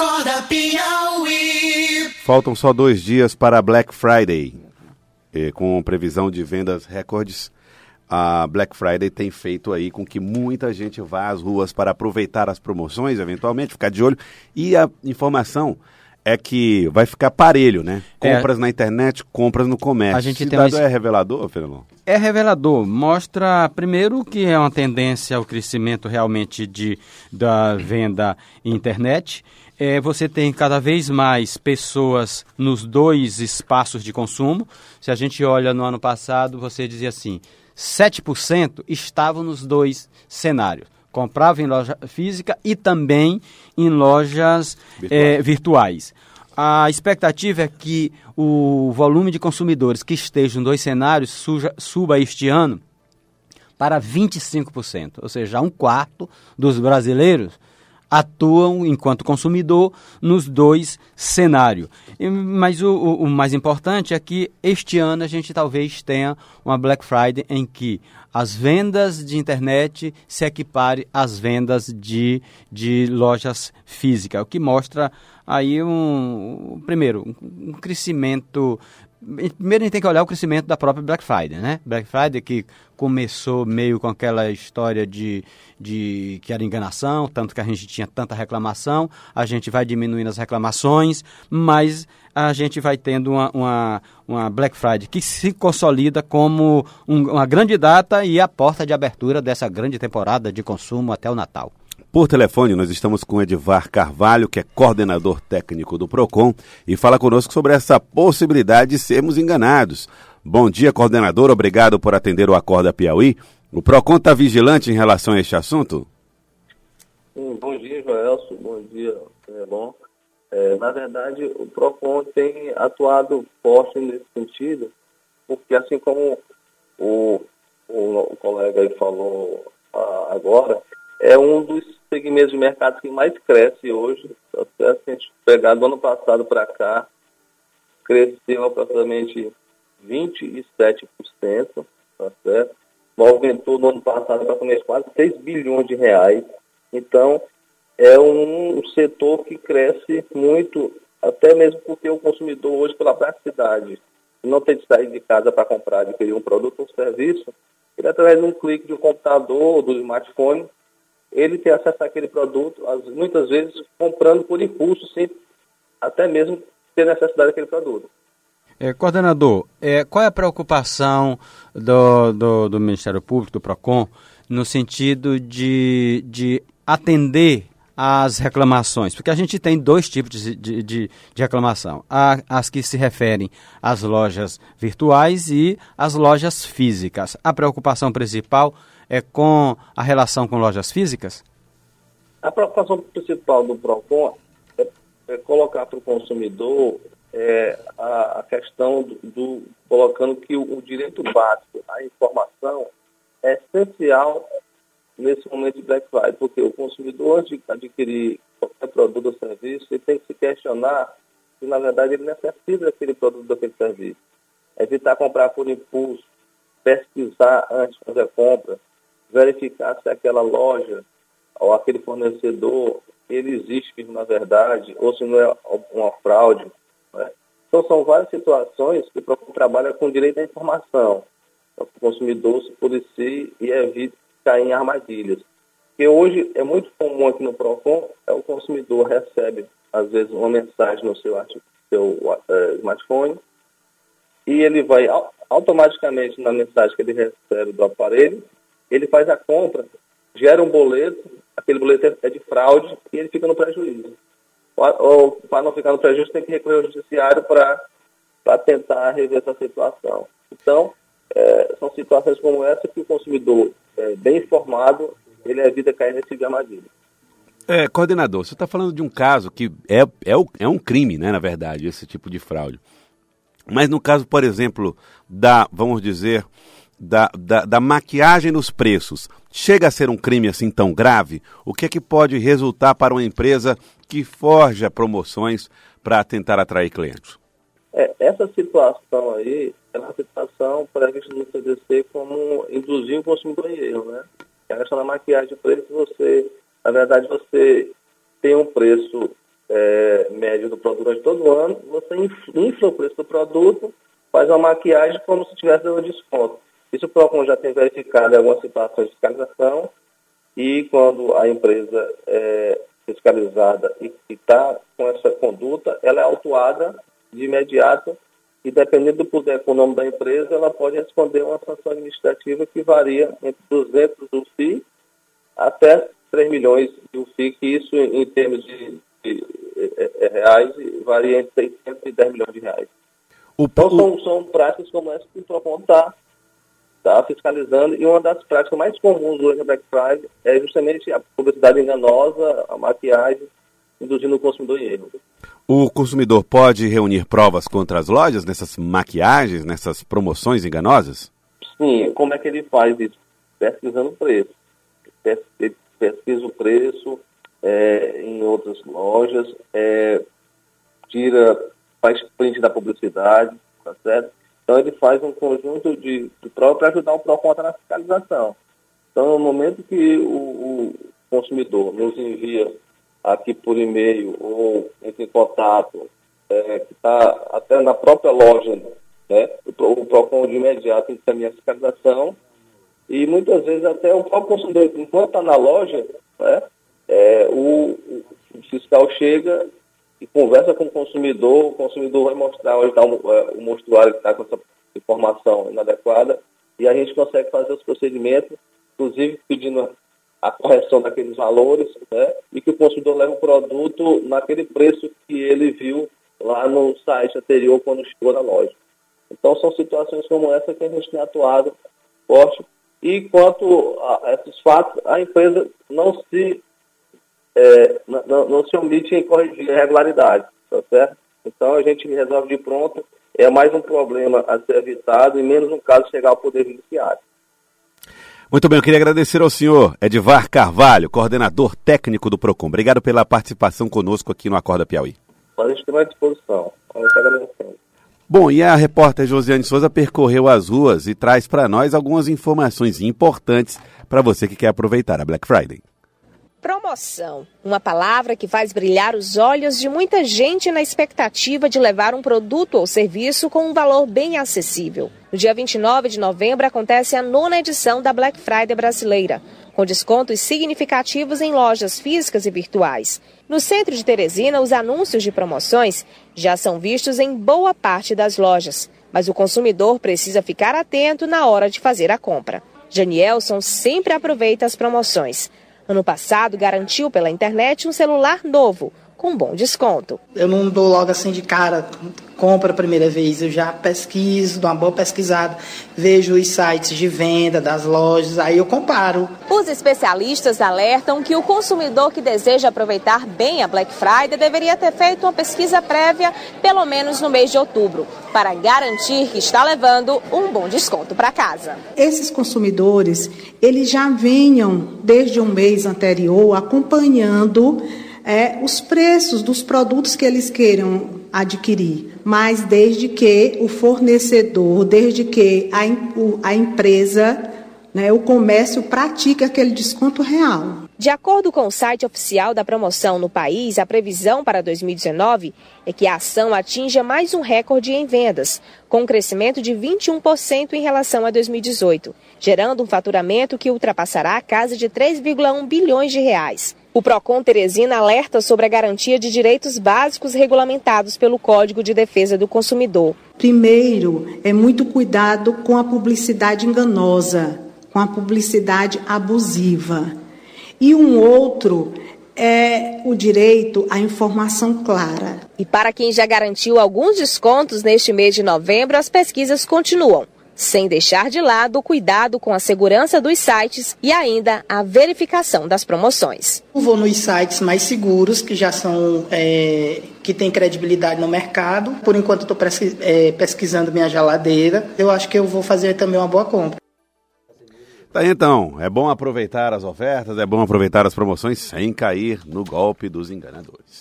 Acorda Piauí. Faltam só dois dias para Black Friday. E com previsão de vendas recordes, a Black Friday tem feito aí com que muita gente vá às ruas para aproveitar as promoções, eventualmente, ficar de olho. E a informação é que vai ficar parelho, né? É. Compras na internet, compras no comércio. A gente Esse tem dado uma- é revelador, Fernando? É revelador, mostra primeiro que é uma tendência ao crescimento realmente de, da venda internet. É, você tem cada vez mais pessoas nos dois espaços de consumo. Se a gente olha no ano passado, você dizia assim, 7% estavam nos dois cenários. Comprava em loja física e também em lojas Virtuais. eh, virtuais. A expectativa é que o volume de consumidores que estejam nos dois cenários suja- suba este ano para 25%, ou seja, um quarto dos brasileiros atuam enquanto consumidor nos dois cenários. Mas o, o- o mais importante é que este ano a gente talvez tenha uma Black Friday em que as vendas de internet se equiparem às vendas de, de lojas físicas, o que mostra aí um, primeiro, um crescimento Primeiro a gente tem que olhar o crescimento da própria Black Friday, né? Black Friday que começou meio com aquela história de, de que era enganação, tanto que a gente tinha tanta reclamação, a gente vai diminuindo as reclamações, mas a gente vai tendo uma, uma, uma Black Friday que se consolida como um- uma grande data e a porta de abertura dessa grande temporada de consumo até o Natal. Por telefone, nós estamos com Edivar Carvalho, que é coordenador técnico do PROCON, e fala conosco sobre essa possibilidade de sermos enganados. Bom dia, coordenador. Obrigado por atender o Acorda Piauí. O PROCON está vigilante em relação a este assunto? Sim, bom dia, Joelson. Bom dia, Elon. É, na verdade, o PROCON tem atuado forte nesse sentido, porque assim como o, o, o colega aí falou ah, agora, é um dos segmentos de mercado que mais cresce hoje. Se a gente pegar do ano passado para cá, cresceu aproximadamente 27%, tá certo? Movimentou no ano passado aproximadamente quase 6 bilhões de reais. Então, é um setor que cresce muito, até mesmo porque o consumidor hoje, pela praticidade, não tem de sair de casa para comprar, adquirir um produto ou um serviço, ele através de um clique de um computador ou do smartphone, ele tem acesso àquele produto, as- muitas vezes comprando por impulso, sem até mesmo ter necessidade daquele produto. É, coordenador, é, qual é a preocupação do, do, do Ministério Público, do PROCON, no sentido de, de atender às reclamações? Porque a gente tem dois tipos de, de, de- de reclamação. Há as que se referem às lojas virtuais e às lojas físicas. A preocupação principal é com a relação com lojas físicas? A preocupação principal do PROCON é, é colocar para o consumidor é, a, a questão do, do- colocando que o, o direito básico à informação é essencial nesse momento de Black Friday, porque o consumidor, antes de adquirir qualquer produto ou serviço, ele tem que se questionar se, na verdade, ele necessita daquele produto ou daquele serviço. Evitar comprar por impulso, pesquisar antes de fazer a compra, verificar se aquela loja ou aquele fornecedor ele existe na verdade, ou se não é uma fraude. né? Então, são várias situações que o PROCON trabalha com direito à informação, o consumidor se policie e evite cair em armadilhas. Porque hoje é muito comum aqui no PROCON, é o consumidor recebe, às vezes, uma mensagem no seu, seu eh, smartphone, e ele vai au- automaticamente na mensagem que ele recebe do aparelho, ele faz a compra, gera um boleto, aquele boleto é- é de fraude e ele fica no prejuízo. Ou- para não ficar no prejuízo, tem que recorrer ao judiciário para tentar rever essa situação. Então, eh, são situações como essa que o consumidor, eh, bem informado, ele evita cair nesse tipo armadilha. É, coordenador, você está falando de um caso que é, é, é um crime, né, na verdade, esse tipo de fraude. Mas no caso, por exemplo, da, vamos dizer, da, da, da maquiagem nos preços, chega a ser um crime assim tão grave? O que é que pode resultar para uma empresa que forja promoções para tentar atrair clientes? É, essa situação aí é uma situação prevista no CDC como induzir o consumidor em erro, né? A questão da maquiagem de preço, você, na verdade, você tem um preço é, médio do produto durante todo o ano, você infla o preço do produto, faz uma maquiagem como se tivesse dando desconto. Isso o PROCON já tem verificado em algumas situações de fiscalização e quando a empresa é fiscalizada e está com essa conduta, ela é autuada de imediato e dependendo do poder econômico da empresa, ela pode responder uma sanção administrativa que varia entre 200 do FII até 3 milhões do FII, que isso em termos de, de, de, de reais varia entre 600 e 10 milhões de reais. O, então são, são práticas como essa que o PROCON está tá fiscalizando e uma das práticas mais comuns hoje Black Friday é justamente a publicidade enganosa, a maquiagem, induzindo o consumidor em erro. O consumidor pode reunir provas contra as lojas nessas maquiagens, nessas promoções enganosas? Sim, como é que ele faz isso? Pesquisando o preço. Ele pesquisa o preço é, em outras lojas, é, tira, faz print da publicidade, tá certo? Então ele faz um conjunto de, de para ajudar o PROCONTA na fiscalização. Então, no momento que o, o consumidor nos envia aqui por e-mail ou entre em contato, é, que está até na própria loja, né? O, o PROCON de imediato encaminha a fiscalização e muitas vezes até o próprio consumidor, enquanto está na loja, né? É, o, o, fiscal chega e conversa com o consumidor, o consumidor vai mostrar onde está o, é, o mostruário que está com essa informação inadequada e a gente consegue fazer os procedimentos, inclusive pedindo a correção daqueles valores, né, e que o consumidor leve o produto naquele preço que ele viu lá no site anterior quando chegou na loja. Então são situações como essa que a gente tem atuado forte. E quanto a esses fatos, a empresa não se é, não, não, se omite em corrigir a irregularidade, tá certo? Então a gente resolve de pronto, é mais um problema a ser evitado e menos um caso chegar ao Poder Judiciário. Muito bem, eu queria agradecer ao senhor Edvar Carvalho, coordenador técnico do PROCON. Obrigado pela participação conosco aqui no Acorda Piauí. A gente tem à disposição. Bom, e a repórter Josiane Souza percorreu as ruas e traz para nós algumas informações importantes para você que quer aproveitar a Black Friday. Promoção, uma palavra que faz brilhar os olhos de muita gente na expectativa de levar um produto ou serviço com um valor bem acessível. No dia 29 de novembro acontece a nona edição da Black Friday brasileira, com descontos significativos em lojas físicas e virtuais. No centro de Teresina, os anúncios de promoções já são vistos em boa parte das lojas, mas o consumidor precisa ficar atento na hora de fazer a compra. Janielson sempre aproveita as promoções. Ano passado, garantiu pela internet um celular novo, com bom desconto. Eu não dou logo assim de cara, compra a primeira vez, eu já pesquiso, dou uma boa pesquisada, vejo os sites de venda das lojas, aí eu comparo. Os especialistas alertam que o consumidor que deseja aproveitar bem a Black Friday deveria ter feito uma pesquisa prévia, pelo menos no mês de outubro, para garantir que está levando um bom desconto para casa. Esses consumidores, eles já venham desde um mês anterior acompanhando é, os preços dos produtos que eles queiram adquirir, mas desde que o fornecedor, desde que a, a empresa, né, o comércio pratique aquele desconto real. De acordo com o site oficial da promoção no país, a previsão para 2019 é que a ação atinja mais um recorde em vendas, com um crescimento de 21% em relação a 2018, gerando um faturamento que ultrapassará a casa de 3,1 bilhões de reais. O Procon Teresina alerta sobre a garantia de direitos básicos regulamentados pelo Código de Defesa do Consumidor. Primeiro, é muito cuidado com a publicidade enganosa, com a publicidade abusiva. E um outro é o direito à informação clara. E para quem já garantiu alguns descontos neste mês de novembro, as pesquisas continuam sem deixar de lado o cuidado com a segurança dos sites e ainda a verificação das promoções. Eu vou nos sites mais seguros, que já são, é, que têm credibilidade no mercado. Por enquanto estou é, pesquisando minha geladeira. Eu acho que eu vou fazer também uma boa compra. Tá, então, é bom aproveitar as ofertas, é bom aproveitar as promoções sem cair no golpe dos enganadores.